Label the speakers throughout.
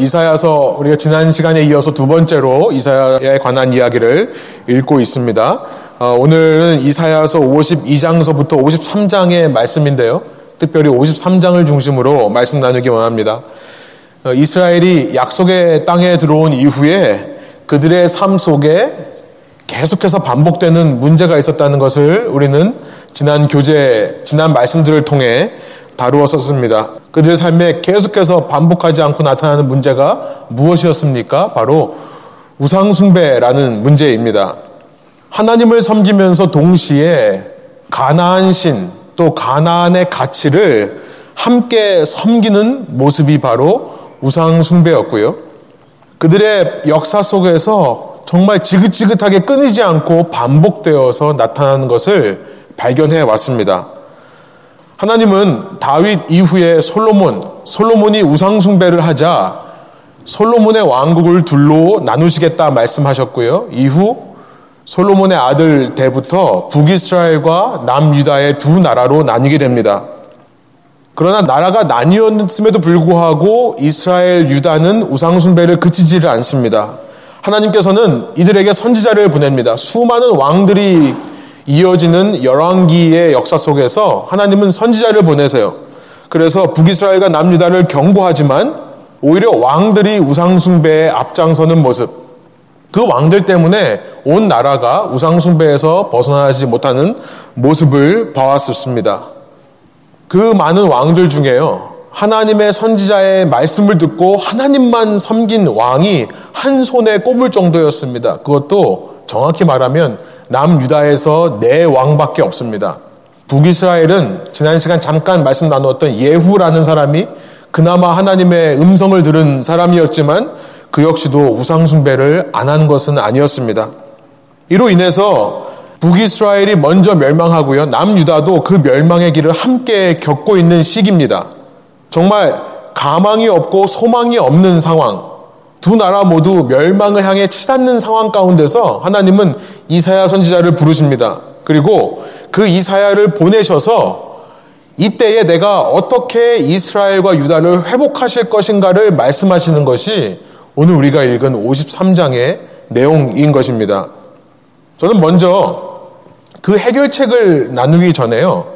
Speaker 1: 이사야서 우리가 지난 시간에 이어서 두 번째로 이사야에 관한 이야기를 읽고 있습니다. 어, 오늘은 이사야서 52장서부터 53장의 말씀인데요. 특별히 53장을 중심으로 말씀 나누기 원합니다. 어, 이스라엘이 약속의 땅에 들어온 이후에 그들의 삶 속에 계속해서 반복되는 문제가 있었다는 것을 우리는 지난 교재, 지난 말씀들을 통해 다루었었습니다. 그들의 삶에 계속해서 반복하지 않고 나타나는 문제가 무엇이었습니까? 바로 우상숭배라는 문제입니다. 하나님을 섬기면서 동시에 가나안 신, 또 가나안의 가치를 함께 섬기는 모습이 바로 우상숭배였고요. 그들의 역사 속에서 정말 지긋지긋하게 끊이지 않고 반복되어서 나타나는 것을 발견해 왔습니다. 하나님은 다윗 이후에 솔로몬, 솔로몬이 우상숭배를 하자 솔로몬의 왕국을 둘로 나누시겠다 말씀하셨고요. 이후 솔로몬의 아들 때부터 북이스라엘과 남유다의 두 나라로 나뉘게 됩니다. 그러나 나라가 나뉘었음에도 불구하고 이스라엘 유다는 우상숭배를 그치지를 않습니다. 하나님께서는 이들에게 선지자를 보냅니다. 수많은 왕들이 이어지는 열왕기의 역사 속에서 하나님은 선지자를 보내세요. 그래서 북이스라엘과 남유다를 경고하지만 오히려 왕들이 우상숭배에 앞장서는 모습. 그 왕들 때문에 온 나라가 우상숭배에서 벗어나지 못하는 모습을 봐왔습니다. 그 많은 왕들 중에요. 하나님의 선지자의 말씀을 듣고 하나님만 섬긴 왕이 한 손에 꼽을 정도였습니다. 그것도 정확히 말하면 남유다에서 네 왕밖에 없습니다. 북이스라엘은 지난 시간 잠깐 말씀 나누었던 예후라는 사람이 그나마 하나님의 음성을 들은 사람이었지만 그 역시도 우상숭배를 안 한 것은 아니었습니다. 이로 인해서 북이스라엘이 먼저 멸망하고요. 남유다도 그 멸망의 길을 함께 겪고 있는 시기입니다. 정말 가망이 없고 소망이 없는 상황. 두 나라 모두 멸망을 향해 치닫는 상황 가운데서 하나님은 이사야 선지자를 부르십니다. 그리고 그 이사야를 보내셔서 이때에 내가 어떻게 이스라엘과 유다를 회복하실 것인가를 말씀하시는 것이 오늘 우리가 읽은 53장의 내용인 것입니다. 저는 먼저 그 해결책을 나누기 전에요.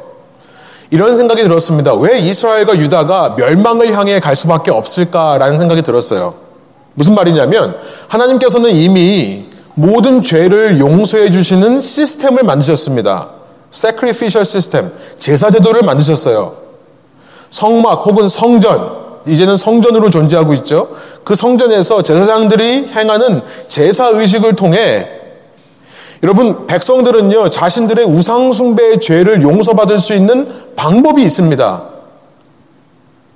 Speaker 1: 이런 생각이 들었습니다. 왜 이스라엘과 유다가 멸망을 향해 갈 수밖에 없을까라는 생각이 들었어요. 무슨 말이냐면 하나님께서는 이미 모든 죄를 용서해 주시는 시스템을 만드셨습니다. sacrificial system, 제사 제도를 만드셨어요. 성막 혹은 성전, 이제는 성전으로 존재하고 있죠. 그 성전에서 제사장들이 행하는 제사 의식을 통해 여러분 백성들은요 자신들의 우상 숭배의 죄를 용서받을 수 있는 방법이 있습니다.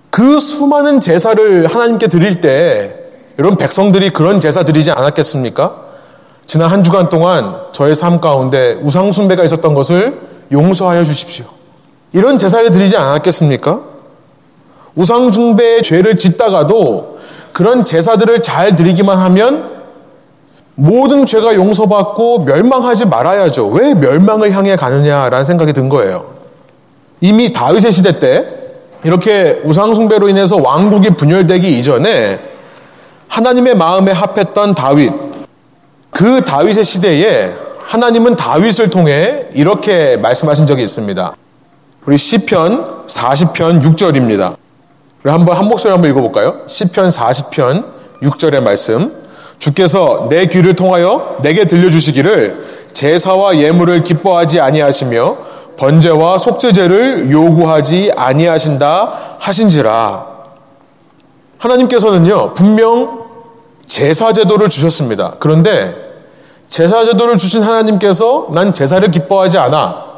Speaker 1: 그 수많은 제사를 하나님께 드릴 때 여러분 백성들이 그런 제사 드리지 않았겠습니까? 지난 한 주간 동안 저의 삶 가운데 우상 숭배가 있었던 것을 용서하여 주십시오. 이런 제사를 드리지 않았겠습니까? 우상 숭배의 죄를 짓다가도 그런 제사들을 잘 드리기만 하면 모든 죄가 용서받고 멸망하지 말아야죠. 왜 멸망을 향해 가느냐라는 생각이 든 거예요. 이미 다윗의 시대 때 이렇게 우상숭배로 인해서 왕국이 분열되기 이전에 하나님의 마음에 합했던 다윗, 그 다윗의 시대에 하나님은 다윗을 통해 이렇게 말씀하신 적이 있습니다. 우리 시편 40편 6절입니다. 우리 한번 한 목소리 한번 읽어볼까요? 시편 40편 6절의 말씀. 주께서 내 귀를 통하여 내게 들려주시기를 제사와 예물을 기뻐하지 아니하시며 번제와 속죄제를 요구하지 아니하신다 하신지라. 하나님께서는요 분명 제사 제도를 주셨습니다. 그런데 제사 제도를 주신 하나님께서 난 제사를 기뻐하지 않아.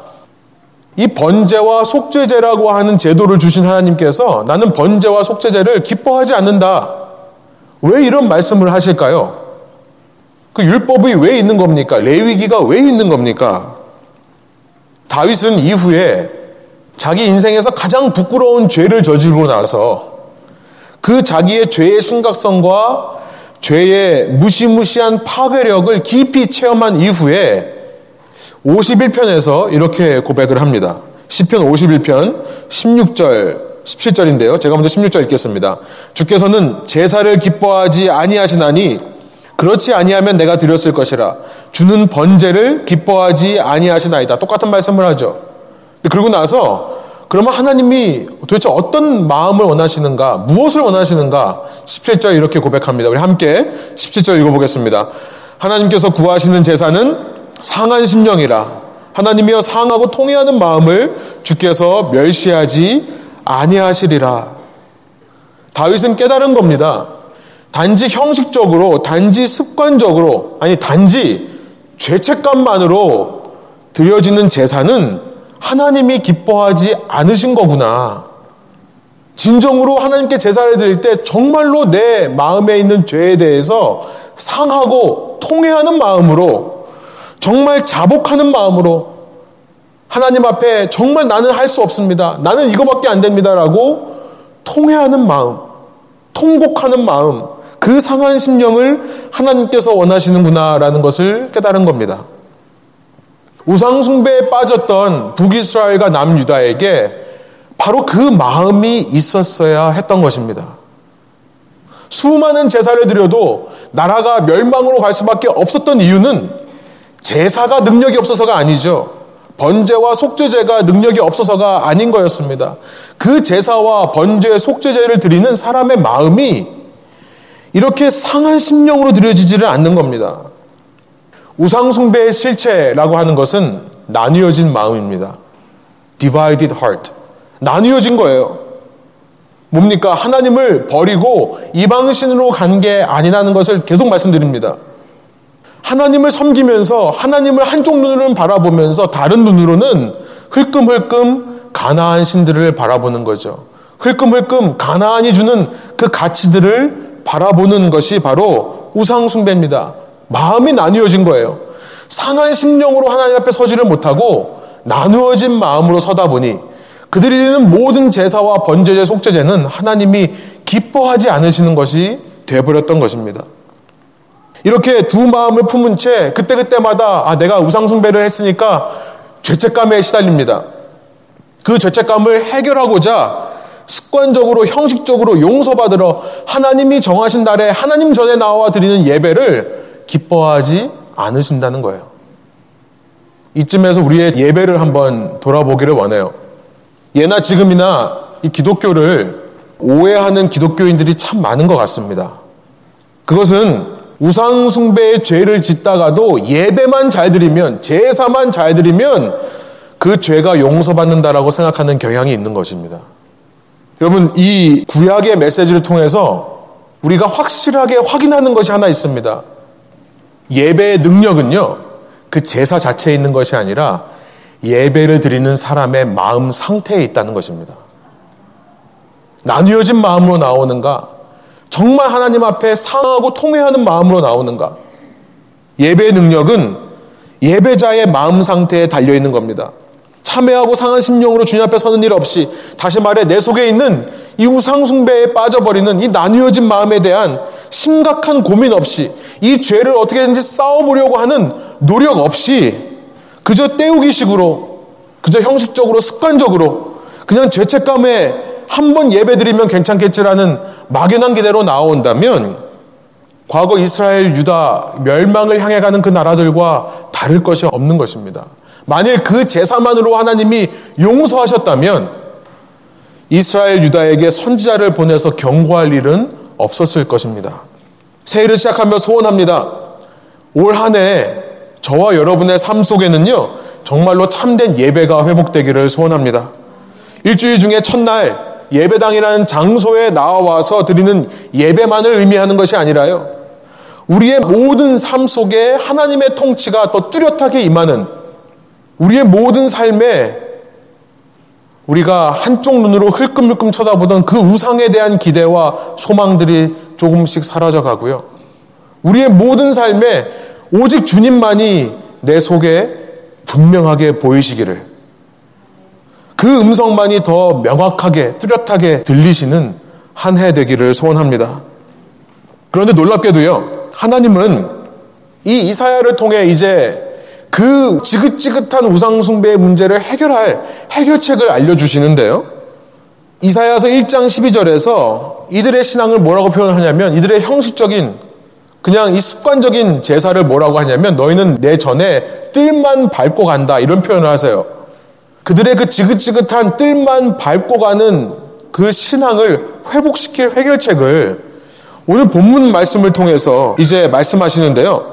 Speaker 1: 이 번제와 속죄제라고 하는 제도를 주신 하나님께서 나는 번제와 속죄제를 기뻐하지 않는다. 왜 이런 말씀을 하실까요? 그 율법이 왜 있는 겁니까? 레위기가 왜 있는 겁니까? 다윗은 이후에 자기 인생에서 가장 부끄러운 죄를 저지르고 나서 그 자기의 죄의 심각성과 죄의 무시무시한 파괴력을 깊이 체험한 이후에 51편에서 이렇게 고백을 합니다. 10편 51편 16절 17절인데요. 제가 먼저 16절 읽겠습니다. 주께서는 제사를 기뻐하지 아니하시나니 그렇지 아니하면 내가 드렸을 것이라 주는 번제를 기뻐하지 아니하시나이다. 똑같은 말씀을 하죠. 그러고 나서 그러면 하나님이 도대체 어떤 마음을 원하시는가, 무엇을 원하시는가? 17절 이렇게 고백합니다. 우리 함께 17절 읽어보겠습니다. 하나님께서 구하시는 제사는 상한 심령이라. 하나님이여 상하고 통해하는 마음을 주께서 멸시하지 아니하시리라. 다윗은 깨달은 겁니다. 단지 형식적으로, 단지 습관적으로, 아니 단지 죄책감만으로 드려지는 제사는 하나님이 기뻐하지 않으신 거구나. 진정으로 하나님께 제사를 드릴 때 정말로 내 마음에 있는 죄에 대해서 상하고 통회하는 마음으로 정말 자복하는 마음으로 하나님 앞에 정말 나는 할 수 없습니다. 나는 이거밖에 안 됩니다라고 통회하는 마음, 통곡하는 마음, 그 상한 심령을 하나님께서 원하시는구나라는 것을 깨달은 겁니다. 우상숭배에 빠졌던 북이스라엘과 남유다에게 바로 그 마음이 있었어야 했던 것입니다. 수많은 제사를 드려도 나라가 멸망으로 갈 수밖에 없었던 이유는 제사가 능력이 없어서가 아니죠. 번제와 속죄제가 능력이 없어서가 아닌 거였습니다. 그 제사와 번제, 속죄제를 드리는 사람의 마음이 이렇게 상한 심령으로 드려지지를 않는 겁니다. 우상숭배의 실체라고 하는 것은 나뉘어진 마음입니다. divided heart. 나뉘어진 거예요. 뭡니까? 하나님을 버리고 이방신으로 간 게 아니라는 것을 계속 말씀드립니다. 하나님을 섬기면서 하나님을 한쪽 눈으로는 바라보면서 다른 눈으로는 흘끔흘끔 가나안 신들을 바라보는 거죠. 흘끔흘끔 가나안이 주는 그 가치들을 바라보는 것이 바로 우상숭배입니다. 마음이 나뉘어진 거예요. 상한 심령으로 하나님 앞에 서지를 못하고 나누어진 마음으로 서다 보니 그들이 드리는 모든 제사와 번제제, 속제제는 하나님이 기뻐하지 않으시는 것이 되어버렸던 것입니다. 이렇게 두 마음을 품은 채 그때그때마다 아, 내가 우상숭배를 했으니까 죄책감에 시달립니다. 그 죄책감을 해결하고자 습관적으로 형식적으로 용서받으러 하나님이 정하신 날에 하나님 전에 나와 드리는 예배를 기뻐하지 않으신다는 거예요. 이쯤에서 우리의 예배를 한번 돌아보기를 원해요. 예나 지금이나 이 기독교를 오해하는 기독교인들이 참 많은 것 같습니다. 그것은 우상숭배의 죄를 짓다가도 예배만 잘 드리면, 제사만 잘 드리면 그 죄가 용서받는다라고 생각하는 경향이 있는 것입니다. 여러분, 이 구약의 메시지를 통해서 우리가 확실하게 확인하는 것이 하나 있습니다. 예배의 능력은요, 그 제사 자체에 있는 것이 아니라 예배를 드리는 사람의 마음 상태에 있다는 것입니다. 나뉘어진 마음으로 나오는가? 정말 하나님 앞에 상하고 통회하는 마음으로 나오는가? 예배의 능력은 예배자의 마음 상태에 달려 있는 겁니다. 참회하고 상한 심령으로 주님 앞에 서는 일 없이 다시 말해 내 속에 있는 이 우상숭배에 빠져버리는 이 나뉘어진 마음에 대한 심각한 고민 없이 이 죄를 어떻게든지 싸워보려고 하는 노력 없이 그저 때우기식으로 그저 형식적으로 습관적으로 그냥 죄책감에 한 번 예배드리면 괜찮겠지라는 막연한 기대로 나온다면 과거 이스라엘 유다 멸망을 향해 가는 그 나라들과 다를 것이 없는 것입니다. 만일 그 제사만으로 하나님이 용서하셨다면 이스라엘 유다에게 선지자를 보내서 경고할 일은 없었을 것입니다. 새해를 시작하며 소원합니다. 올 한 해 저와 여러분의 삶 속에는요, 정말로 참된 예배가 회복되기를 소원합니다. 일주일 중에 첫날 예배당이라는 장소에 나와서 드리는 예배만을 의미하는 것이 아니라요. 우리의 모든 삶 속에 하나님의 통치가 더 뚜렷하게 임하는 우리의 모든 삶에 우리가 한쪽 눈으로 흘끔흘끔 쳐다보던 그 우상에 대한 기대와 소망들이 조금씩 사라져 가고요. 우리의 모든 삶에 오직 주님만이 내 속에 분명하게 보이시기를 그 음성만이 더 명확하게 뚜렷하게 들리시는 한 해 되기를 소원합니다. 그런데 놀랍게도요. 하나님은 이 이사야를 통해 이제 그 지긋지긋한 우상숭배의 문제를 해결할 해결책을 알려주시는데요. 이사야서 1장 12절에서 이들의 신앙을 뭐라고 표현하냐면 이들의 형식적인 그냥 이 습관적인 제사를 뭐라고 하냐면 너희는 내 전에 뜰만 밟고 간다 이런 표현을 하세요. 그들의 그 지긋지긋한 뜰만 밟고 가는 그 신앙을 회복시킬 해결책을 오늘 본문 말씀을 통해서 이제 말씀하시는데요.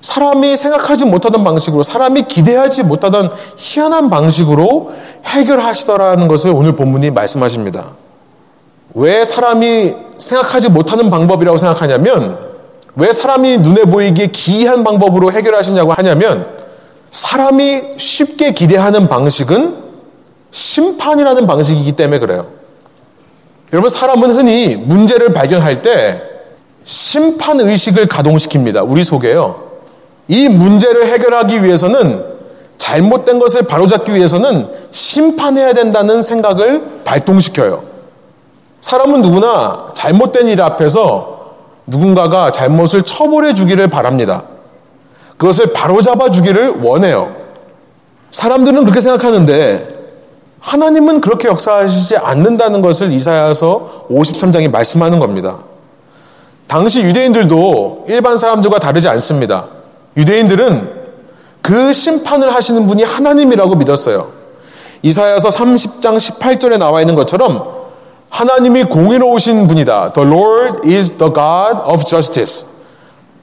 Speaker 1: 사람이 생각하지 못하던 방식으로, 사람이 기대하지 못하던 희한한 방식으로 해결하시더라는 것을 오늘 본문이 말씀하십니다. 왜 사람이 생각하지 못하는 방법이라고 생각하냐면, 왜 사람이 눈에 보이기에 기이한 방법으로 해결하시냐고 하냐면, 사람이 쉽게 기대하는 방식은 심판이라는 방식이기 때문에 그래요. 여러분, 사람은 흔히 문제를 발견할 때 심판 의식을 가동시킵니다. 우리 속에요. 이 문제를 해결하기 위해서는 잘못된 것을 바로잡기 위해서는 심판해야 된다는 생각을 발동시켜요. 사람은 누구나 잘못된 일 앞에서 누군가가 잘못을 처벌해 주기를 바랍니다. 그것을 바로잡아 주기를 원해요. 사람들은 그렇게 생각하는데 하나님은 그렇게 역사하시지 않는다는 것을 이사야서 53장이 말씀하는 겁니다. 당시 유대인들도 일반 사람들과 다르지 않습니다. 유대인들은 그 심판을 하시는 분이 하나님이라고 믿었어요. 이사야서 30장 18절에 나와 있는 것처럼 하나님이 공의로우신 분이다. The Lord is the God of justice.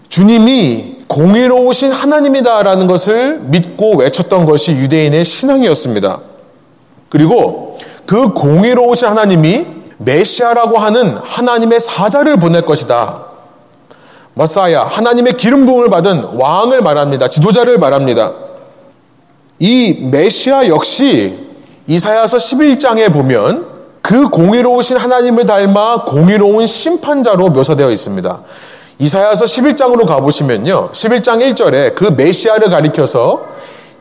Speaker 1: 주님이 공의로우신 하나님이다라는 것을 믿고 외쳤던 것이 유대인의 신앙이었습니다. 그리고 그 공의로우신 하나님이 메시아라고 하는 하나님의 사자를 보낼 것이다. 마사야, 하나님의 기름 부음을 받은 왕을 말합니다. 지도자를 말합니다. 이 메시아 역시 이사야서 11장에 보면 그 공의로우신 하나님을 닮아 공의로운 심판자로 묘사되어 있습니다. 이사야서 11장으로 가보시면요. 11장 1절에 그 메시아를 가리켜서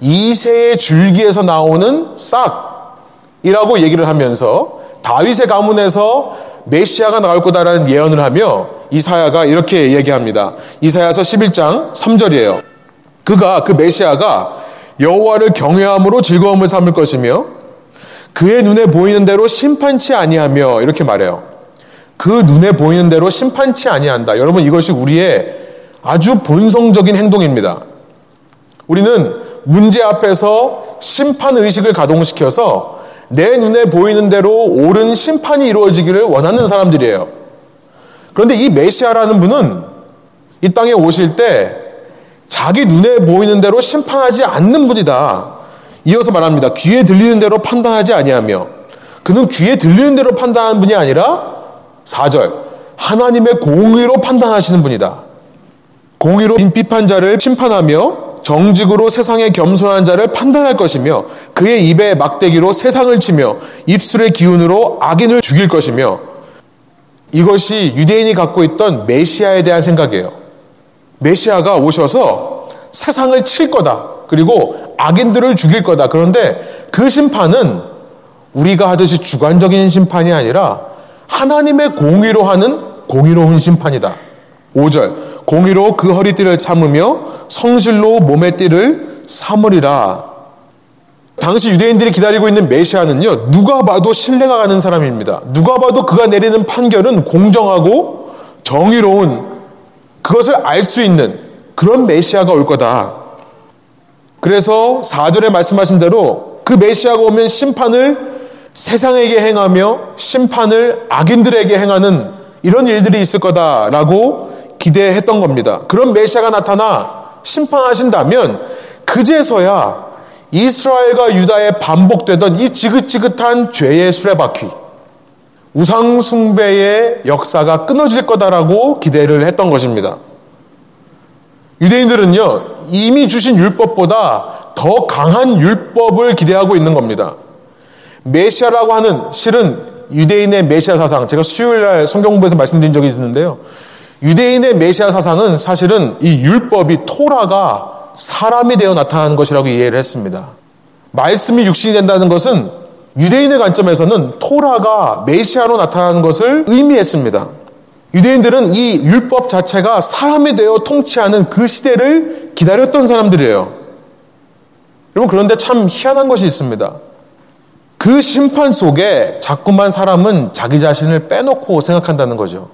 Speaker 1: 이세의 줄기에서 나오는 싹이라고 얘기를 하면서 다윗의 가문에서 메시아가 나올 거다라는 예언을 하며 이사야가 이렇게 얘기합니다. 이사야서 11장 3절이에요. 그가 그 메시아가 여호와를 경외함으로 즐거움을 삼을 것이며 그의 눈에 보이는 대로 심판치 아니하며 이렇게 말해요. 그 눈에 보이는 대로 심판치 아니한다. 여러분 이것이 우리의 아주 본성적인 행동입니다. 우리는 문제 앞에서 심판 의식을 가동시켜서 내 눈에 보이는 대로 옳은 심판이 이루어지기를 원하는 사람들이에요. 그런데 이 메시아라는 분은 이 땅에 오실 때 자기 눈에 보이는 대로 심판하지 않는 분이다. 이어서 말합니다. 귀에 들리는 대로 판단하지 아니하며 그는 귀에 들리는 대로 판단하는 분이 아니라 4절 하나님의 공의로 판단하시는 분이다. 공의로 빈 비판 자를 심판하며 정직으로 세상에 겸손한 자를 판단할 것이며 그의 입에 막대기로 세상을 치며 입술의 기운으로 악인을 죽일 것이며 이것이 유대인이 갖고 있던 메시아에 대한 생각이에요. 메시아가 오셔서 세상을 칠 거다. 그리고 악인들을 죽일 거다. 그런데 그 심판은 우리가 하듯이 주관적인 심판이 아니라 하나님의 공의로 하는 공의로운 심판이다. 5절. 공의로 그 허리띠를 참으며 성실로 몸의 띠를 삼으리라. 당시 유대인들이 기다리고 있는 메시아는요, 누가 봐도 신뢰가 가는 사람입니다. 누가 봐도 그가 내리는 판결은 공정하고 정의로운 그것을 알 수 있는 그런 메시아가 올 거다. 그래서 4절에 말씀하신 대로 그 메시아가 오면 심판을 세상에게 행하며 심판을 악인들에게 행하는 이런 일들이 있을 거다라고 기대했던 겁니다. 그런 메시아가 나타나 심판하신다면 그제서야 이스라엘과 유다에 반복되던 이 지긋지긋한 죄의 수레바퀴, 우상숭배의 역사가 끊어질 거다라고 기대를 했던 것입니다. 유대인들은요, 이미 주신 율법보다 더 강한 율법을 기대하고 있는 겁니다. 메시아라고 하는 실은 유대인의 메시아 사상, 제가 수요일 날 성경공부에서 말씀드린 적이 있는데요. 유대인의 메시아 사상은 사실은 이 율법이 토라가 사람이 되어 나타나는 것이라고 이해를 했습니다. 말씀이 육신이 된다는 것은 유대인의 관점에서는 토라가 메시아로 나타나는 것을 의미했습니다. 유대인들은 이 율법 자체가 사람이 되어 통치하는 그 시대를 기다렸던 사람들이에요. 여러분, 그런데 참 희한한 것이 있습니다. 그 심판 속에 자꾸만 사람은 자기 자신을 빼놓고 생각한다는 거죠.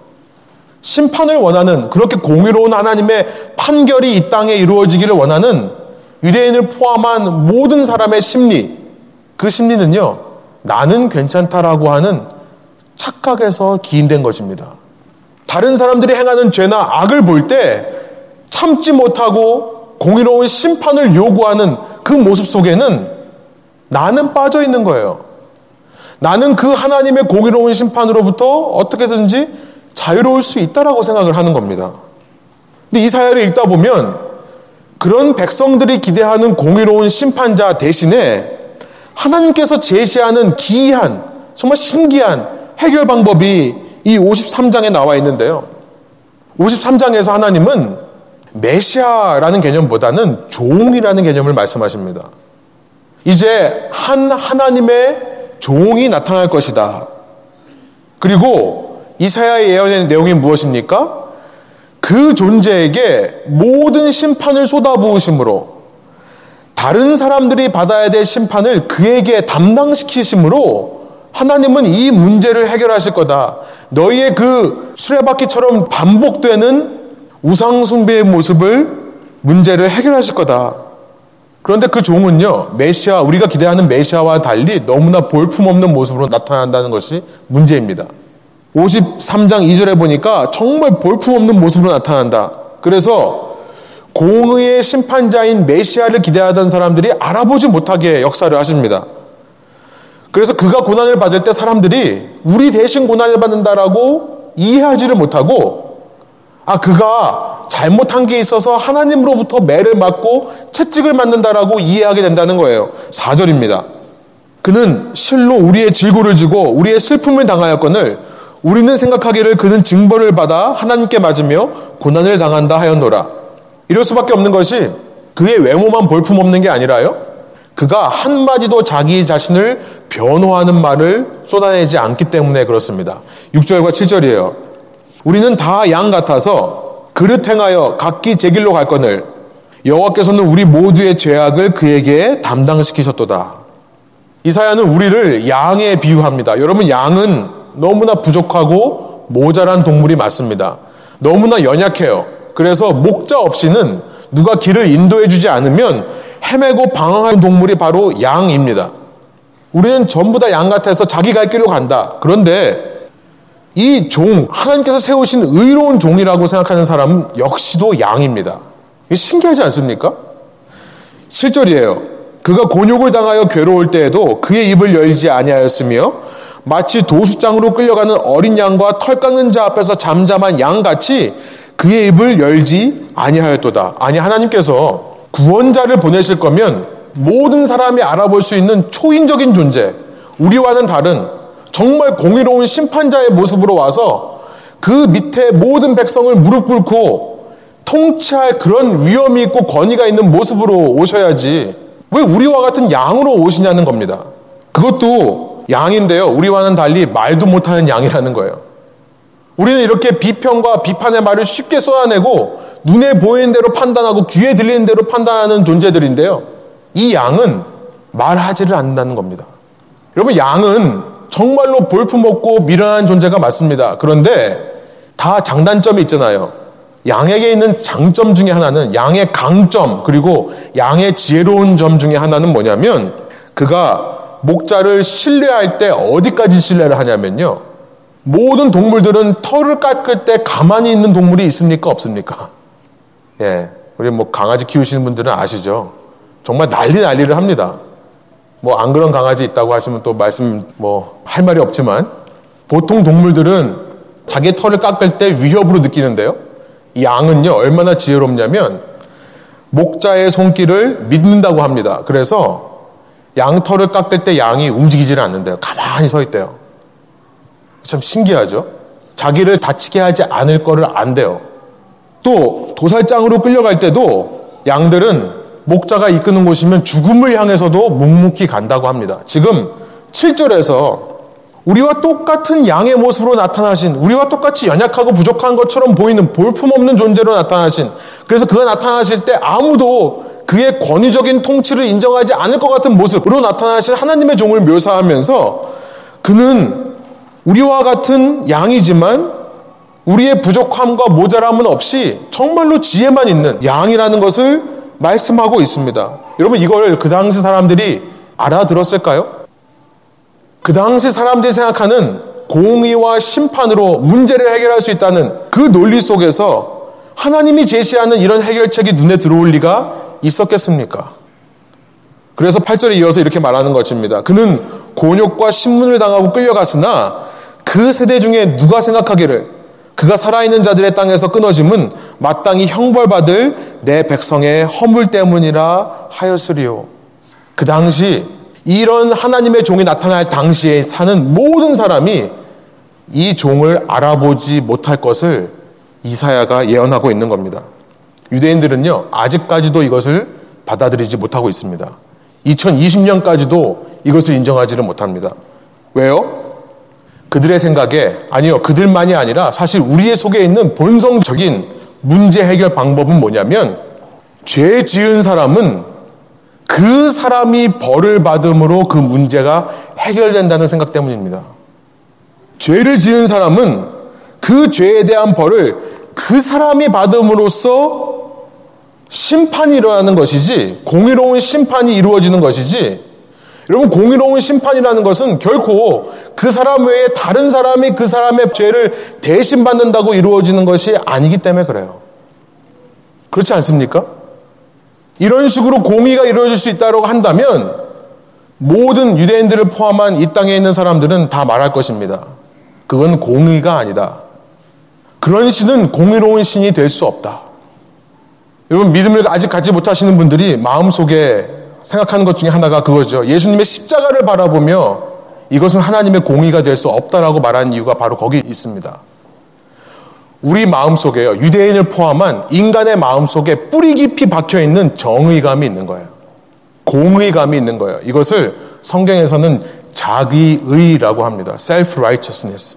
Speaker 1: 심판을 원하는 그렇게 공의로운 하나님의 판결이 이 땅에 이루어지기를 원하는 유대인을 포함한 모든 사람의 심리, 그 심리는요, 나는 괜찮다라고 하는 착각에서 기인된 것입니다. 다른 사람들이 행하는 죄나 악을 볼 때 참지 못하고 공의로운 심판을 요구하는 그 모습 속에는 나는 빠져 있는 거예요. 나는 그 하나님의 공의로운 심판으로부터 어떻게 든지 자유로울 수 있다라고 생각을 하는 겁니다. 근데 이사야를 읽다 보면 그런 백성들이 기대하는 공의로운 심판자 대신에 하나님께서 제시하는 기이한 정말 신기한 해결 방법이 이 53장에 나와 있는데요. 53장에서 하나님은 메시아라는 개념보다는 종이라는 개념을 말씀하십니다. 이제 한 하나님의 종이 나타날 것이다. 그리고 이사야의 예언의 내용이 무엇입니까? 그 존재에게 모든 심판을 쏟아부으심으로 다른 사람들이 받아야 될 심판을 그에게 담당시키심으로 하나님은 이 문제를 해결하실 거다. 너희의 그 수레바퀴처럼 반복되는 우상숭배의 모습을 문제를 해결하실 거다. 그런데 그 종은요, 메시아, 우리가 기대하는 메시아와 달리 너무나 볼품없는 모습으로 나타난다는 것이 문제입니다. 53장 2절에 보니까 정말 볼품없는 모습으로 나타난다. 그래서 공의의 심판자인 메시아를 기대하던 사람들이 알아보지 못하게 역사를 하십니다. 그래서 그가 고난을 받을 때 사람들이 우리 대신 고난을 받는다라고 이해하지를 못하고 아 그가 잘못한 게 있어서 하나님으로부터 매를 맞고 채찍을 맞는다라고 이해하게 된다는 거예요. 4절입니다. 그는 실로 우리의 질고를 지고 우리의 슬픔을 당하였거늘 우리는 생각하기를 그는 징벌을 받아 하나님께 맞으며 고난을 당한다 하였노라. 이럴 수밖에 없는 것이 그의 외모만 볼품없는 게 아니라요. 그가 한마디도 자기 자신을 변호하는 말을 쏟아내지 않기 때문에 그렇습니다. 6절과 7절이에요. 우리는 다 양 같아서 그릇 행하여 각기 제 길로 갈 거늘 여호와께서는 우리 모두의 죄악을 그에게 담당시키셨도다. 이사야는 우리를 양에 비유합니다. 여러분 양은 너무나 부족하고 모자란 동물이 맞습니다. 너무나 연약해요. 그래서 목자 없이는 누가 길을 인도해 주지 않으면 헤매고 방황하는 동물이 바로 양입니다. 우리는 전부 다 양 같아서 자기 갈 길로 간다. 그런데 이 종, 하나님께서 세우신 의로운 종이라고 생각하는 사람은 역시도 양입니다. 이게 신기하지 않습니까? 7절이에요. 그가 곤욕을 당하여 괴로울 때에도 그의 입을 열지 아니하였으며 마치 도수장으로 끌려가는 어린 양과 털 깎는 자 앞에서 잠잠한 양같이 그의 입을 열지 아니하였도다. 아니 하나님께서 구원자를 보내실 거면 모든 사람이 알아볼 수 있는 초인적인 존재, 우리와는 다른 정말 공의로운 심판자의 모습으로 와서 그 밑에 모든 백성을 무릎 꿇고 통치할 그런 위험이 있고 권위가 있는 모습으로 오셔야지 왜 우리와 같은 양으로 오시냐는 겁니다. 그것도 양인데요. 우리와는 달리 말도 못하는 양이라는 거예요. 우리는 이렇게 비평과 비판의 말을 쉽게 쏟아내고 눈에 보이는 대로 판단하고 귀에 들리는 대로 판단하는 존재들인데요. 이 양은 말하지를 않는다는 겁니다. 여러분, 양은 정말로 볼품없고 미련한 존재가 맞습니다. 그런데 다 장단점이 있잖아요. 양에게 있는 장점 중에 하나는 양의 강점, 그리고 양의 지혜로운 점 중에 하나는 뭐냐면 그가 목자를 신뢰할 때 어디까지 신뢰를 하냐면요. 모든 동물들은 털을 깎을 때 가만히 있는 동물이 있습니까? 없습니까? 예. 우리 뭐 강아지 키우시는 분들은 아시죠? 정말 난리 난리를 합니다. 뭐 안 그런 강아지 있다고 하시면 또 말씀 뭐 할 말이 없지만 보통 동물들은 자기 털을 깎을 때 위협으로 느끼는데요. 이 양은요, 얼마나 지혜롭냐면 목자의 손길을 믿는다고 합니다. 그래서 양털을 깎을 때 양이 움직이지를 않는데요. 가만히 서 있대요. 참 신기하죠? 자기를 다치게 하지 않을 거를 안돼요. 또 도살장으로 끌려갈 때도 양들은 목자가 이끄는 곳이면 죽음을 향해서도 묵묵히 간다고 합니다. 지금 7절에서 우리와 똑같은 양의 모습으로 나타나신, 우리와 똑같이 연약하고 부족한 것처럼 보이는 볼품없는 존재로 나타나신, 그래서 그가 나타나실 때 아무도 그의 권위적인 통치를 인정하지 않을 것 같은 모습으로 나타나신 하나님의 종을 묘사하면서 그는 우리와 같은 양이지만 우리의 부족함과 모자람은 없이 정말로 지혜만 있는 양이라는 것을 말씀하고 있습니다. 여러분 이걸 그 당시 사람들이 알아들었을까요? 그 당시 사람들이 생각하는 공의와 심판으로 문제를 해결할 수 있다는 그 논리 속에서 하나님이 제시하는 이런 해결책이 눈에 들어올 리가 있었겠습니까? 그래서 8절에 이어서 이렇게 말하는 것입니다. 그는 곤욕과 신문을 당하고 끌려갔으나 그 세대 중에 누가 생각하기를 그가 살아있는 자들의 땅에서 끊어짐은 마땅히 형벌받을 내 백성의 허물 때문이라 하였으리요. 그 당시 이런 하나님의 종이 나타날 당시에 사는 모든 사람이 이 종을 알아보지 못할 것을 이사야가 예언하고 있는 겁니다. 유대인들은요, 아직까지도 이것을 받아들이지 못하고 있습니다. 2020년까지도 이것을 인정하지를 못합니다. 왜요? 그들의 생각에, 아니요, 그들만이 아니라 사실 우리의 속에 있는 본성적인 문제 해결 방법은 뭐냐면, 죄 지은 사람은 그 사람이 벌을 받음으로 그 문제가 해결된다는 생각 때문입니다. 죄를 지은 사람은 그 죄에 대한 벌을 그 사람이 받음으로써 심판이 일어나는 것이지, 공의로운 심판이 이루어지는 것이지, 여러분, 공의로운 심판이라는 것은 결코 그 사람 외에 다른 사람이 그 사람의 죄를 대신 받는다고 이루어지는 것이 아니기 때문에 그래요. 그렇지 않습니까? 이런 식으로 공의가 이루어질 수 있다고 한다면 모든 유대인들을 포함한 이 땅에 있는 사람들은 다 말할 것입니다. 그건 공의가 아니다. 그런 신은 공의로운 신이 될 수 없다. 여러분, 믿음을 아직 갖지 못하시는 분들이 마음속에 생각하는 것 중에 하나가 그거죠. 예수님의 십자가를 바라보며 이것은 하나님의 공의가 될 수 없다라고 말하는 이유가 바로 거기 있습니다. 우리 마음속에요. 유대인을 포함한 인간의 마음속에 뿌리 깊이 박혀 있는 정의감이 있는 거예요. 공의감이 있는 거예요. 이것을 성경에서는 자기의라고 합니다. self-righteousness.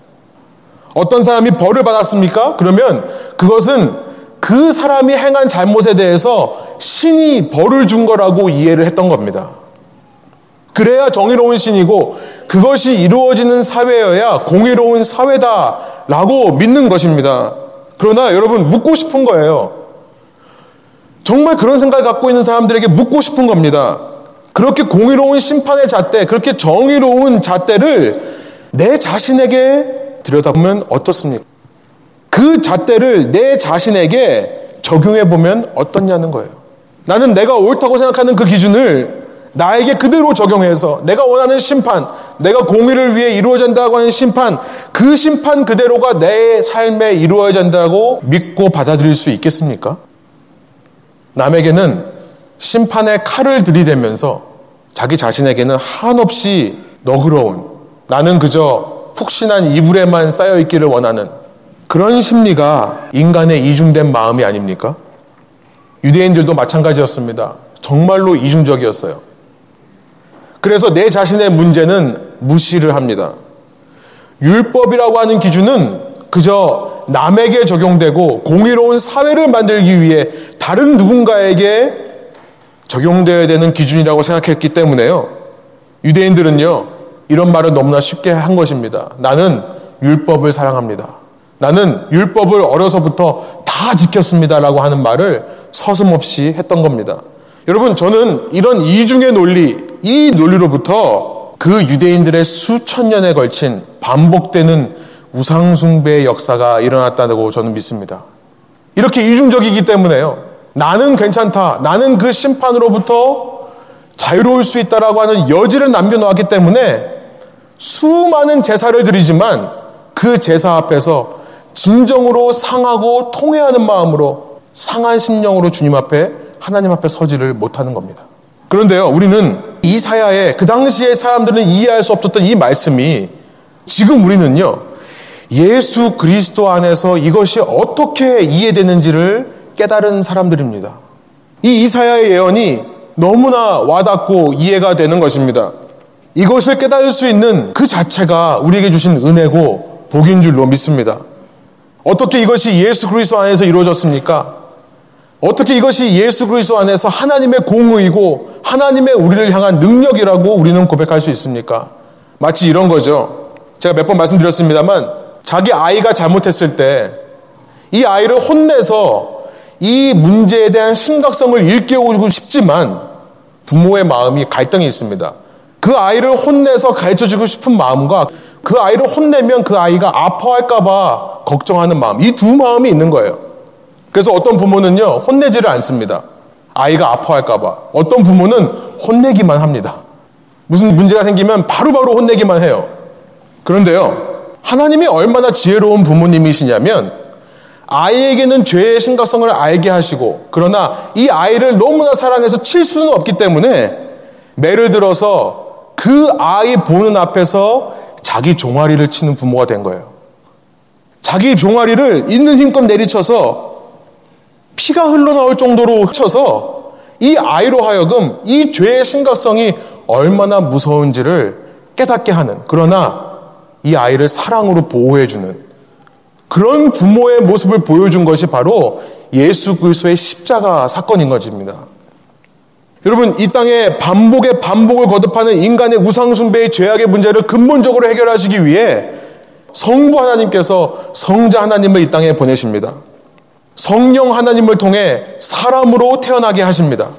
Speaker 1: 어떤 사람이 벌을 받았습니까? 그러면 그것은 그 사람이 행한 잘못에 대해서 신이 벌을 준 거라고 이해를 했던 겁니다. 그래야 정의로운 신이고 그것이 이루어지는 사회여야 공의로운 사회다라고 믿는 것입니다. 그러나 여러분 묻고 싶은 거예요. 정말 그런 생각을 갖고 있는 사람들에게 묻고 싶은 겁니다. 그렇게 공의로운 심판의 잣대, 그렇게 정의로운 잣대를 내 자신에게 들여다보면 어떻습니까? 그 잣대를 내 자신에게 적용해 보면 어떻냐는 거예요. 나는 내가 옳다고 생각하는 그 기준을 나에게 그대로 적용해서 내가 원하는 심판, 내가 공의를 위해 이루어진다고 하는 심판, 그 심판 그대로가 내 삶에 이루어진다고 믿고 받아들일 수 있겠습니까? 남에게는 심판의 칼을 들이대면서 자기 자신에게는 한없이 너그러운 나는 그저 푹신한 이불에만 쌓여 있기를 원하는 그런 심리가 인간의 이중된 마음이 아닙니까? 유대인들도 마찬가지였습니다. 정말로 이중적이었어요. 그래서 내 자신의 문제는 무시를 합니다. 율법이라고 하는 기준은 그저 남에게 적용되고 공의로운 사회를 만들기 위해 다른 누군가에게 적용되어야 되는 기준이라고 생각했기 때문에요. 유대인들은요, 이런 말을 너무나 쉽게 한 것입니다. 나는 율법을 사랑합니다. 나는 율법을 어려서부터 다 지켰습니다라고 하는 말을 서슴없이 했던 겁니다. 여러분, 저는 이런 이중의 논리, 이 논리로부터 그 유대인들의 수천 년에 걸친 반복되는 우상숭배의 역사가 일어났다고 저는 믿습니다. 이렇게 이중적이기 때문에요. 나는 괜찮다. 나는 그 심판으로부터 자유로울 수 있다라고 하는 여지를 남겨놓았기 때문에 수많은 제사를 드리지만 그 제사 앞에서 진정으로 상하고 통회하는 마음으로 상한 심령으로 주님 앞에 하나님 앞에 서지를 못하는 겁니다. 그런데요, 우리는 이사야의 그 당시에 사람들은 이해할 수 없었던 이 말씀이 지금 우리는요, 예수 그리스도 안에서 이것이 어떻게 이해되는지를 깨달은 사람들입니다. 이 이사야의 예언이 너무나 와닿고 이해가 되는 것입니다. 이것을 깨달을 수 있는 그 자체가 우리에게 주신 은혜고 복인 줄로 믿습니다. 어떻게 이것이 예수 그리스도 안에서 이루어졌습니까? 어떻게 이것이 예수 그리스도 안에서 하나님의 공의이고 하나님의 우리를 향한 능력이라고 우리는 고백할 수 있습니까? 마치 이런 거죠. 제가 몇 번 말씀드렸습니다만 자기 아이가 잘못했을 때 이 아이를 혼내서 이 문제에 대한 심각성을 일깨우고 싶지만 부모의 마음이 갈등이 있습니다. 그 아이를 혼내서 가르쳐 주고 싶은 마음과 그 아이를 혼내면 그 아이가 아파할까봐 걱정하는 마음, 이 두 마음이 있는 거예요. 그래서 어떤 부모는요, 혼내지를 않습니다. 아이가 아파할까봐. 어떤 부모는 혼내기만 합니다. 무슨 문제가 생기면 바로바로 바로 혼내기만 해요. 그런데요, 하나님이 얼마나 지혜로운 부모님이시냐면, 아이에게는 죄의 심각성을 알게 하시고, 그러나 이 아이를 너무나 사랑해서 칠 수는 없기 때문에, 매를 들어서 그 아이 보는 앞에서 자기 종아리를 치는 부모가 된 거예요. 자기 종아리를 있는 힘껏 내리쳐서 피가 흘러나올 정도로 쳐서 이 아이로 하여금 이 죄의 심각성이 얼마나 무서운지를 깨닫게 하는 그러나 이 아이를 사랑으로 보호해주는 그런 부모의 모습을 보여준 것이 바로 예수 그리스도의 십자가 사건인 것입니다. 여러분 이 땅에 반복의 반복을 거듭하는 인간의 우상숭배의 죄악의 문제를 근본적으로 해결하시기 위해 성부 하나님께서 성자 하나님을 이 땅에 보내십니다. 성령 하나님을 통해 사람으로 태어나게 하십니다.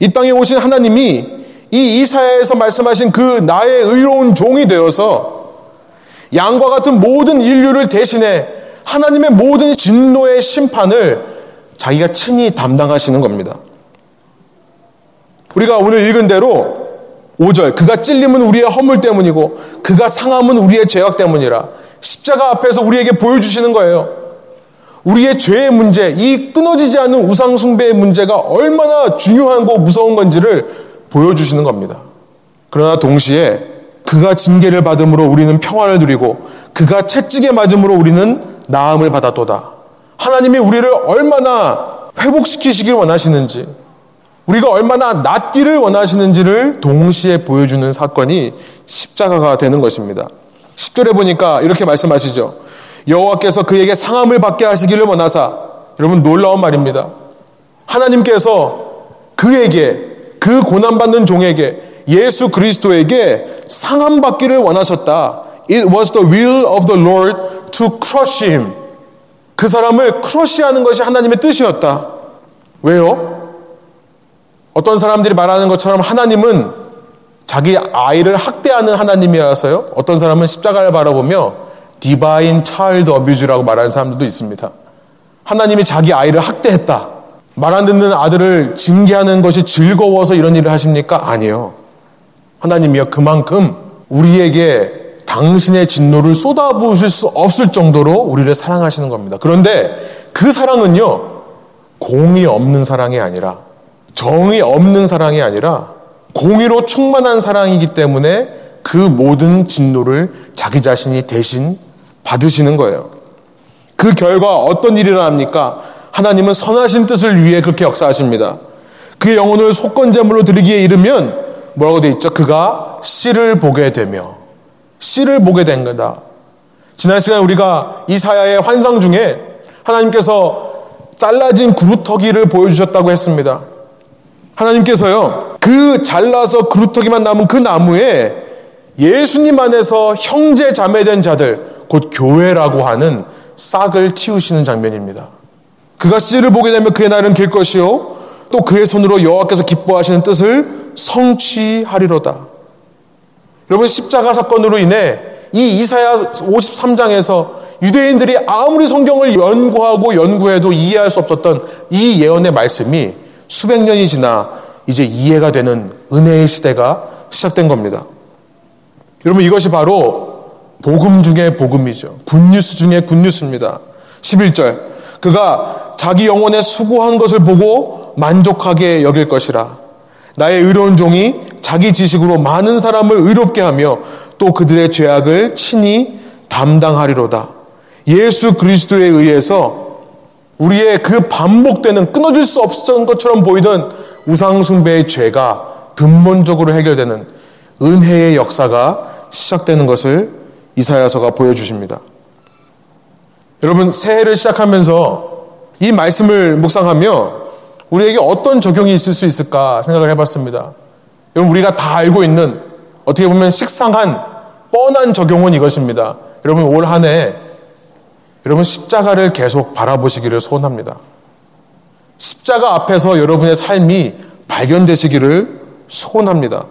Speaker 1: 이 땅에 오신 하나님이 이 이사야에서 말씀하신 그 나의 의로운 종이 되어서 양과 같은 모든 인류를 대신해 하나님의 모든 진노의 심판을 자기가 친히 담당하시는 겁니다. 우리가 오늘 읽은 대로 5절 그가 찔림은 우리의 허물 때문이고 그가 상함은 우리의 죄악 때문이라 십자가 앞에서 우리에게 보여주시는 거예요. 우리의 죄의 문제, 이 끊어지지 않는 우상 숭배의 문제가 얼마나 중요하고 무서운 건지를 보여주시는 겁니다. 그러나 동시에 그가 징계를 받음으로 우리는 평화를 누리고 그가 채찍에 맞음으로 우리는 나음을 받았도다. 하나님이 우리를 얼마나 회복시키시길 원하시는지 우리가 얼마나 낫기를 원하시는지를 동시에 보여주는 사건이 십자가가 되는 것입니다. 10절에 보니까 이렇게 말씀하시죠. 여호와께서 그에게 상함을 받게 하시기를 원하사 여러분 놀라운 말입니다. 하나님께서 그에게 그 고난받는 종에게 예수 그리스도에게 상함 받기를 원하셨다. It was the will of the Lord to crush him. 그 사람을 크러쉬하는 것이 하나님의 뜻이었다. 왜요? 어떤 사람들이 말하는 것처럼 하나님은 자기 아이를 학대하는 하나님이라서요. 어떤 사람은 십자가를 바라보며 디바인 차일드 어뷰즈라고 말하는 사람들도 있습니다. 하나님이 자기 아이를 학대했다. 말 안 듣는 아들을 징계하는 것이 즐거워서 이런 일을 하십니까? 아니요. 하나님이요. 그만큼 우리에게 당신의 진노를 쏟아부으실 수 없을 정도로 우리를 사랑하시는 겁니다. 그런데 그 사랑은요, 공이 없는 사랑이 아니라 정이 없는 사랑이 아니라 공의로 충만한 사랑이기 때문에 그 모든 진노를 자기 자신이 대신 받으시는 거예요. 그 결과 어떤 일이 일어납니까? 하나님은 선하신 뜻을 위해 그렇게 역사하십니다. 그의 영혼을 속건제물로 드리기에 이르면 뭐라고 돼 있죠? 그가 씨를 보게 되며 씨를 보게 된 거다. 지난 시간 우리가 이사야의 환상 중에 하나님께서 잘라진 구루터기를 보여주셨다고 했습니다. 하나님께서요, 그 잘라서 그루터기만 남은 그 나무에 예수님 안에서 형제 자매된 자들, 곧 교회라고 하는 싹을 틔우시는 장면입니다. 그가 씨를 보게 되면 그의 날은 길 것이요. 또 그의 손으로 여호와께서 기뻐하시는 뜻을 성취하리로다. 여러분 십자가 사건으로 인해 이 이사야 53장에서 유대인들이 아무리 성경을 연구하고 연구해도 이해할 수 없었던 이 예언의 말씀이 수백 년이 지나 이제 이해가 되는 은혜의 시대가 시작된 겁니다. 여러분 이것이 바로 복음 중의 복음이죠. 굿뉴스 중의 굿뉴스입니다. 11절 그가 자기 영혼에 수고한 것을 보고 만족하게 여길 것이라. 나의 의로운 종이 자기 지식으로 많은 사람을 의롭게 하며 또 그들의 죄악을 친히 담당하리로다. 예수 그리스도에 의해서 우리의 그 반복되는 끊어질 수 없었던 것처럼 보이던 우상숭배의 죄가 근본적으로 해결되는 은혜의 역사가 시작되는 것을 이사야서가 보여주십니다. 여러분 새해를 시작하면서 이 말씀을 묵상하며 우리에게 어떤 적용이 있을 수 있을까 생각을 해봤습니다. 여러분, 우리가 다 알고 있는 어떻게 보면 식상한 뻔한 적용은 이것입니다. 여러분, 올 한 해 여러분 십자가를 계속 바라보시기를 소원합니다. 십자가 앞에서 여러분의 삶이 발견되시기를 소원합니다.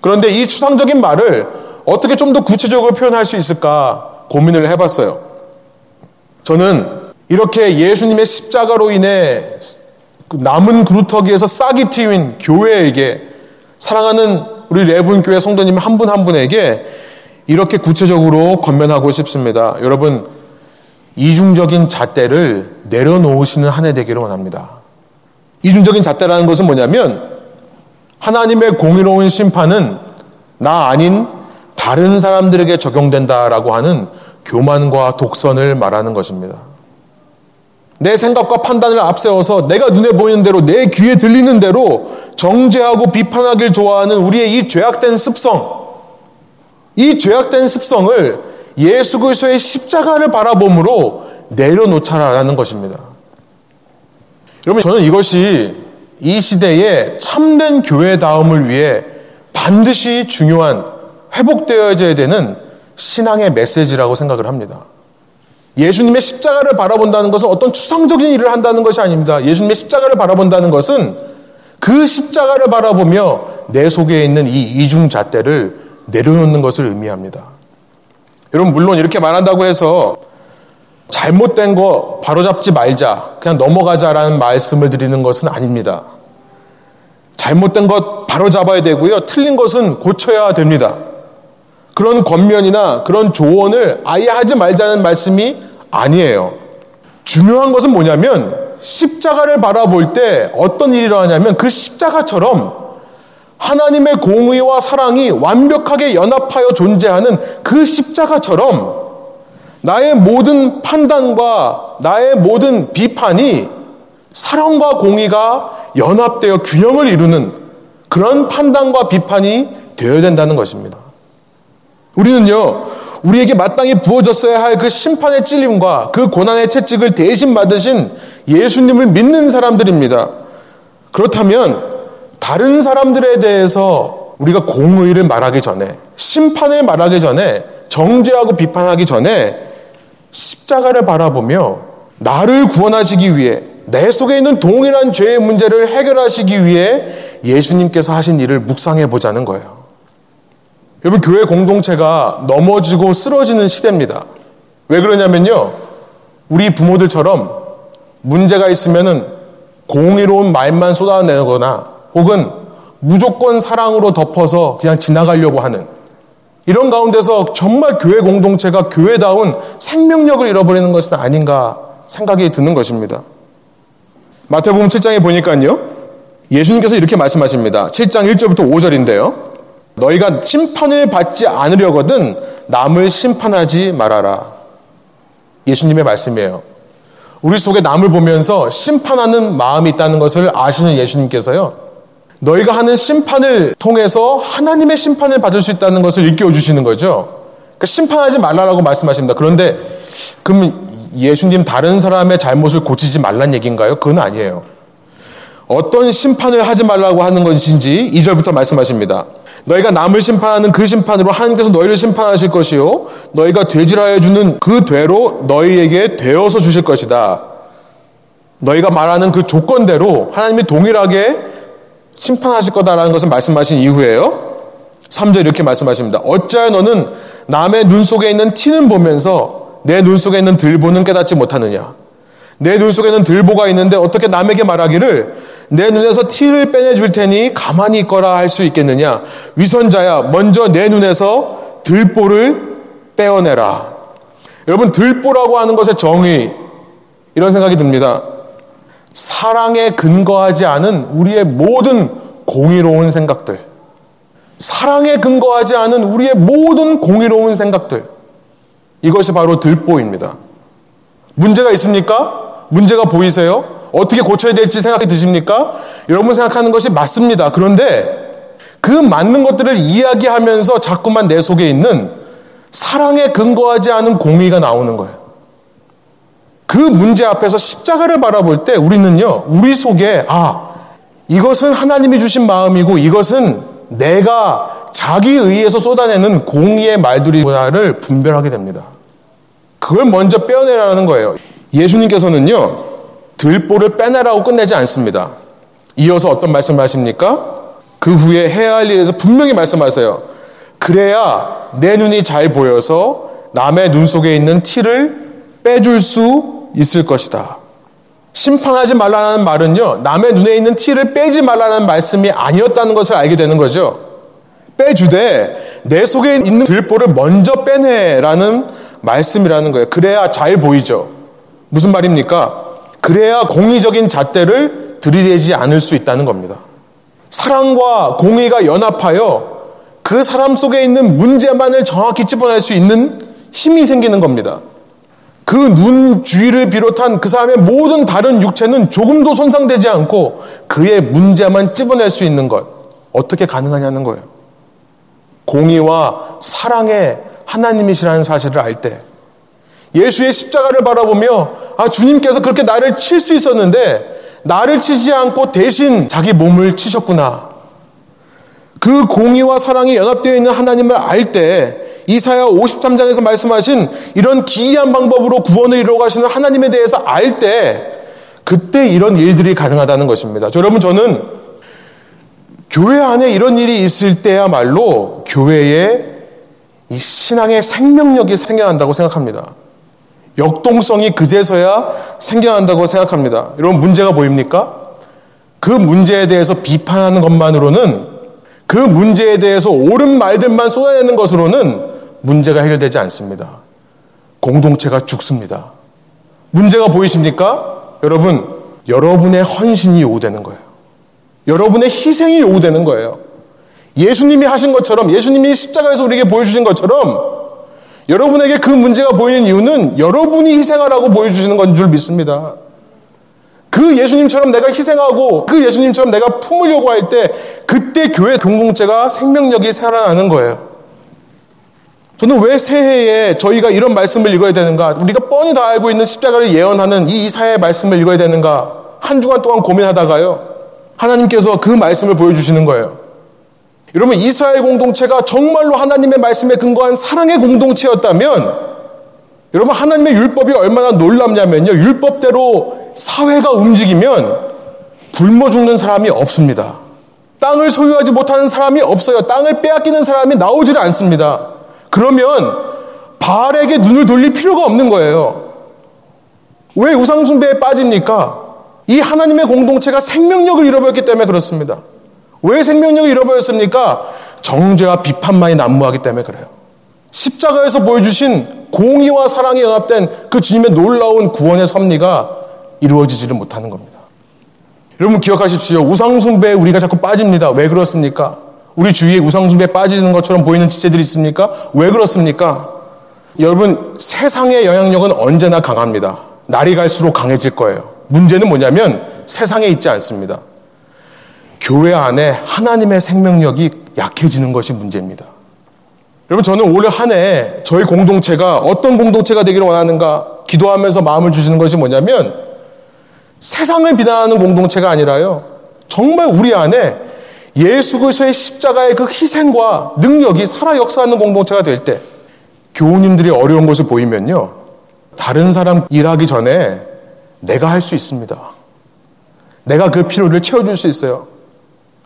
Speaker 1: 그런데 이 추상적인 말을 어떻게 좀 더 구체적으로 표현할 수 있을까 고민을 해봤어요. 저는 이렇게 예수님의 십자가로 인해 그 남은 그루터기에서 싹이 틔인 교회에게 사랑하는 우리 레분 교회 성도님 한 분한 한 분에게 이렇게 구체적으로 건면하고 싶습니다. 여러분 이중적인 잣대를 내려놓으시는 한 해 되기를 원합니다. 이중적인 잣대라는 것은 뭐냐면 하나님의 공의로운 심판은 나 아닌 다른 사람들에게 적용된다라고 하는 교만과 독선을 말하는 것입니다. 내 생각과 판단을 앞세워서 내가 눈에 보이는 대로 내 귀에 들리는 대로 정죄하고 비판하길 좋아하는 우리의 이 죄악된 습성, 이 죄악된 습성을 예수 그리스도의 십자가를 바라봄으로 내려놓자라는 것입니다. 여러분 저는 이것이 이 시대에 참된 교회다움을 위해 반드시 중요한 회복되어져야 되는 신앙의 메시지라고 생각을 합니다. 예수님의 십자가를 바라본다는 것은 어떤 추상적인 일을 한다는 것이 아닙니다. 예수님의 십자가를 바라본다는 것은 그 십자가를 바라보며 내 속에 있는 이 이중 잣대를 내려놓는 것을 의미합니다. 여러분, 물론 이렇게 말한다고 해서 잘못된 거 바로잡지 말자, 그냥 넘어가자라는 말씀을 드리는 것은 아닙니다. 잘못된 것 바로잡아야 되고요. 틀린 것은 고쳐야 됩니다. 그런 권면이나 그런 조언을 아예 하지 말자는 말씀이 아니에요. 중요한 것은 뭐냐면 십자가를 바라볼 때 어떤 일이 일어나냐면 그 십자가처럼 하나님의 공의와 사랑이 완벽하게 연합하여 존재하는 그 십자가처럼 나의 모든 판단과 나의 모든 비판이 사랑과 공의가 연합되어 균형을 이루는 그런 판단과 비판이 되어야 된다는 것입니다. 우리는요, 우리에게 마땅히 부어졌어야 할 그 심판의 찔림과 그 고난의 채찍을 대신 받으신 예수님을 믿는 사람들입니다. 그렇다면 다른 사람들에 대해서 우리가 공의를 말하기 전에 심판을 말하기 전에 정죄하고 비판하기 전에 십자가를 바라보며 나를 구원하시기 위해 내 속에 있는 동일한 죄의 문제를 해결하시기 위해 예수님께서 하신 일을 묵상해 보자는 거예요. 여러분, 교회 공동체가 넘어지고 쓰러지는 시대입니다. 왜 그러냐면요. 우리 부모들처럼 문제가 있으면은 공의로운 말만 쏟아내거나 혹은 무조건 사랑으로 덮어서 그냥 지나가려고 하는 이런 가운데서 정말 교회 공동체가 교회다운 생명력을 잃어버리는 것은 아닌가 생각이 드는 것입니다. 마태복음 7장에 보니까요. 예수님께서 이렇게 말씀하십니다. 7장 1절부터 5절인데요. 너희가 심판을 받지 않으려거든 남을 심판하지 말아라. 예수님의 말씀이에요. 우리 속에 남을 보면서 심판하는 마음이 있다는 것을 아시는 예수님께서요. 너희가 하는 심판을 통해서 하나님의 심판을 받을 수 있다는 것을 일깨워 주시는 거죠. 그러니까 심판하지 말라라고 말씀하십니다. 그런데 그럼 예수님 다른 사람의 잘못을 고치지 말란 얘기인가요? 그건 아니에요. 어떤 심판을 하지 말라고 하는 것인지 2절부터 말씀하십니다. 너희가 남을 심판하는 그 심판으로 하나님께서 너희를 심판하실 것이요 너희가 되질하여 주는 그 되로 너희에게 되어서 주실 것이다. 너희가 말하는 그 조건대로 하나님이 동일하게 심판하실 거다라는 것을 말씀하신 이후에요. 3절 이렇게 말씀하십니다. 어찌하여 너는 남의 눈 속에 있는 티는 보면서 내 눈 속에 있는 들보는 깨닫지 못하느냐? 내 눈 속에 는 들보가 있는데 어떻게 남에게 말하기를 내 눈에서 티를 빼내줄 테니 가만히 있거라 할 수 있겠느냐? 위선자야, 먼저 내 눈에서 들보를 빼어내라. 여러분, 들보라고 하는 것의 정의, 이런 생각이 듭니다. 사랑에 근거하지 않은 우리의 모든 공의로운 생각들. 사랑에 근거하지 않은 우리의 모든 공의로운 생각들. 이것이 바로 들보입니다. 문제가 있습니까? 문제가 보이세요? 어떻게 고쳐야 될지 생각이 드십니까? 여러분 생각하는 것이 맞습니다. 그런데 그 맞는 것들을 이야기하면서 자꾸만 내 속에 있는 사랑에 근거하지 않은 공의가 나오는 거예요. 그 문제 앞에서 십자가를 바라볼 때 우리는요, 우리 속에, 아, 이것은 하나님이 주신 마음이고 이것은 내가 자기 의에서 쏟아내는 공의의 말들이구나를 분별하게 됩니다. 그걸 먼저 빼어내라는 거예요. 예수님께서는요, 들보를 빼내라고 끝내지 않습니다. 이어서 어떤 말씀을 하십니까? 그 후에 해야 할 일에서 분명히 말씀하세요. 그래야 내 눈이 잘 보여서 남의 눈 속에 있는 티를 빼줄 수 있을 것이다. 심판하지 말라는 말은요, 남의 눈에 있는 티를 빼지 말라는 말씀이 아니었다는 것을 알게 되는 거죠. 빼주되 내 속에 있는 들보를 먼저 빼내라는 말씀이라는 거예요. 그래야 잘 보이죠. 무슨 말입니까? 그래야 공의적인 잣대를 들이대지 않을 수 있다는 겁니다. 사랑과 공의가 연합하여 그 사람 속에 있는 문제만을 정확히 찝어낼 수 있는 힘이 생기는 겁니다. 그 눈 주위를 비롯한 그 사람의 모든 다른 육체는 조금도 손상되지 않고 그의 문제만 찝어낼 수 있는 것. 어떻게 가능하냐는 거예요. 공의와 사랑의 하나님이시라는 사실을 알 때, 예수의 십자가를 바라보며, 아, 주님께서 그렇게 나를 칠 수 있었는데, 나를 치지 않고 대신 자기 몸을 치셨구나. 그 공의와 사랑이 연합되어 있는 하나님을 알 때, 이사야 53장에서 말씀하신 이런 기이한 방법으로 구원을 이루어 가시는 하나님에 대해서 알 때, 그때 이런 일들이 가능하다는 것입니다. 여러분, 저는 교회 안에 이런 일이 있을 때야말로 교회에 이 신앙의 생명력이 생겨난다고 생각합니다. 역동성이 그제서야 생겨난다고 생각합니다. 여러분 문제가 보입니까? 그 문제에 대해서 비판하는 것만으로는 그 문제에 대해서 옳은 말들만 쏟아내는 것으로는 문제가 해결되지 않습니다. 공동체가 죽습니다. 문제가 보이십니까? 여러분, 여러분의 헌신이 요구되는 거예요. 여러분의 희생이 요구되는 거예요. 예수님이 하신 것처럼, 예수님이 십자가에서 우리에게 보여주신 것처럼, 여러분에게 그 문제가 보이는 이유는 여러분이 희생하라고 보여주시는 건 줄 믿습니다. 그 예수님처럼 내가 희생하고 그 예수님처럼 내가 품으려고 할 때 그때 교회 공동체가 생명력이 살아나는 거예요. 저는 왜 새해에 저희가 이런 말씀을 읽어야 되는가? 우리가 뻔히 다 알고 있는 십자가를 예언하는 이 이사의 말씀을 읽어야 되는가? 한 주간 동안 고민하다가요. 하나님께서 그 말씀을 보여주시는 거예요. 여러분, 이스라엘 공동체가 정말로 하나님의 말씀에 근거한 사랑의 공동체였다면, 여러분, 하나님의 율법이 얼마나 놀랍냐면요. 율법대로 사회가 움직이면 굶어 죽는 사람이 없습니다. 땅을 소유하지 못하는 사람이 없어요. 땅을 빼앗기는 사람이 나오지를 않습니다. 그러면 바알에게 눈을 돌릴 필요가 없는 거예요. 왜 우상숭배에 빠집니까? 이 하나님의 공동체가 생명력을 잃어버렸기 때문에 그렇습니다. 왜 생명력을 잃어버렸습니까? 정죄와 비판만이 난무하기 때문에 그래요. 십자가에서 보여주신 공의와 사랑이 연합된 그 주님의 놀라운 구원의 섭리가 이루어지지를 못하는 겁니다. 여러분 기억하십시오. 우상숭배에 우리가 자꾸 빠집니다. 왜 그렇습니까? 우리 주위에 우상숭배에 빠지는 것처럼 보이는 지체들이 있습니까? 왜 그렇습니까? 여러분 세상의 영향력은 언제나 강합니다. 날이 갈수록 강해질 거예요. 문제는 뭐냐면 세상에 있지 않습니다. 교회 안에 하나님의 생명력이 약해지는 것이 문제입니다. 여러분, 저는 올한해 저희 공동체가 어떤 공동체가 되기를 원하는가 기도하면서 마음을 주시는 것이 뭐냐면 세상을 비난하는 공동체가 아니라요. 정말 우리 안에 예수 그리스도의 십자가의 그 희생과 능력이 살아 역사하는 공동체가 될 때 교우님들이 어려운 것을 보이면요. 다른 사람 일하기 전에 내가 할 수 있습니다. 내가 그 필요를 채워줄 수 있어요.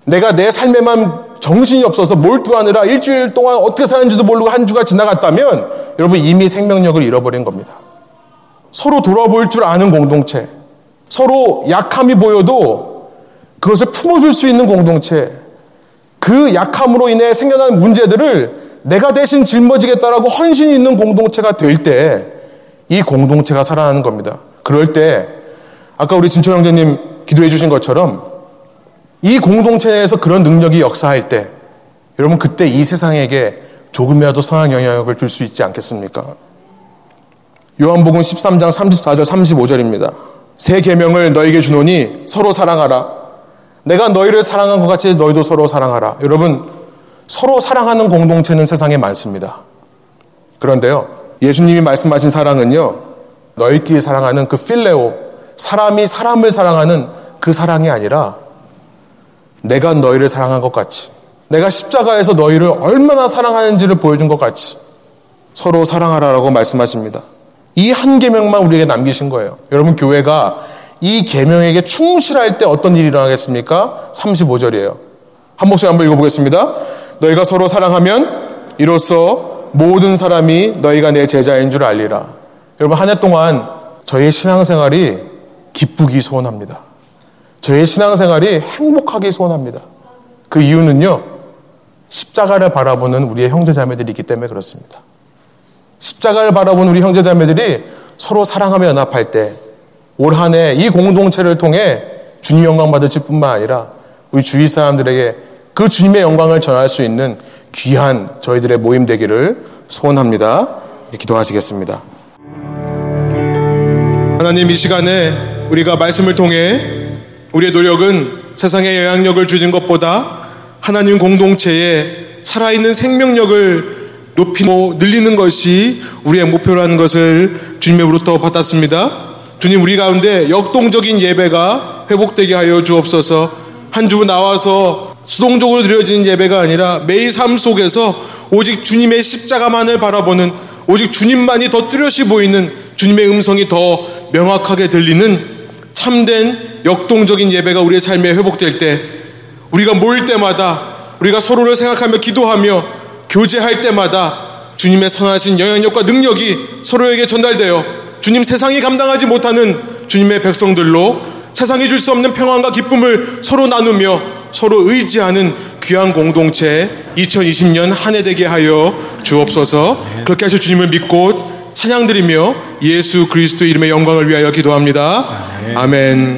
Speaker 1: 내가 내 삶에만 정신이 없어서 몰두하느라 일주일 동안 어떻게 사는지도 모르고 한 주가 지나갔다면 여러분 이미 생명력을 잃어버린 겁니다. 서로 돌아볼 줄 아는 공동체, 서로 약함이 보여도 그것을 품어줄 수 있는 공동체, 그 약함으로 인해 생겨난 문제들을 내가 대신 짊어지겠다라고 헌신이 있는 공동체가 될 때 이 공동체가 살아나는 겁니다. 그럴 때 아까 우리 진철 형제님 기도해 주신 것처럼 이 공동체 내에서 그런 능력이 역사할 때 여러분 그때 이 세상에게 조금이라도 선한 영향력을 줄 수 있지 않겠습니까? 요한복음 13장 34절 35절입니다. 새 계명을 너에게 주노니 서로 사랑하라. 내가 너희를 사랑한 것 같이 너희도 서로 사랑하라. 여러분 서로 사랑하는 공동체는 세상에 많습니다. 그런데요. 예수님이 말씀하신 사랑은요. 너희끼리 사랑하는 그 필레오, 사람이 사람을 사랑하는 그 사랑이 아니라 내가 너희를 사랑한 것 같이, 내가 십자가에서 너희를 얼마나 사랑하는지를 보여준 것 같이 서로 사랑하라라고 말씀하십니다. 이 한 계명만 우리에게 남기신 거예요. 여러분 교회가 이 계명에게 충실할 때 어떤 일이 일어나겠습니까? 35절이에요. 한 목소리 한번 읽어보겠습니다. 너희가 서로 사랑하면 이로써 모든 사람이 너희가 내 제자인 줄 알리라. 여러분 한 해 동안 저희의 신앙생활이 기쁘기 소원합니다. 저희의 신앙생활이 행복하기 소원합니다. 그 이유는요. 십자가를 바라보는 우리의 형제자매들이 있기 때문에 그렇습니다. 십자가를 바라보는 우리 형제자매들이 서로 사랑하며 연합할 때 올 한 해 이 공동체를 통해 주님 영광 받으실 뿐만 아니라 우리 주위 사람들에게 그 주님의 영광을 전할 수 있는 귀한 저희들의 모임 되기를 소원합니다. 기도하시겠습니다. 하나님 이 시간에 우리가 말씀을 통해 우리의 노력은 세상에 영향력을 주는 것보다 하나님 공동체에 살아있는 생명력을 높이고 늘리는 것이 우리의 목표라는 것을 주님으로부터 받았습니다. 주님 우리 가운데 역동적인 예배가 회복되게 하여 주옵소서 한 주 나와서 수동적으로 드려지는 예배가 아니라 매일 삶 속에서 오직 주님의 십자가만을 바라보는 오직 주님만이 더 뚜렷이 보이는 주님의 음성이 더 명확하게 들리는 참된 역동적인 예배가 우리의 삶에 회복될 때 우리가 모일 때마다 우리가 서로를 생각하며 기도하며 교제할 때마다 주님의 선하신 영향력과 능력이 서로에게 전달되어 주님 세상이 감당하지 못하는 주님의 백성들로 세상이 줄 수 없는 평안과 기쁨을 서로 나누며 서로 의지하는 귀한 공동체 2020년 한 해 되게 하여 주옵소서 그렇게 하실 주님을 믿고 찬양드리며 예수 그리스도 이름의 영광을 위하여 기도합니다. 아멘.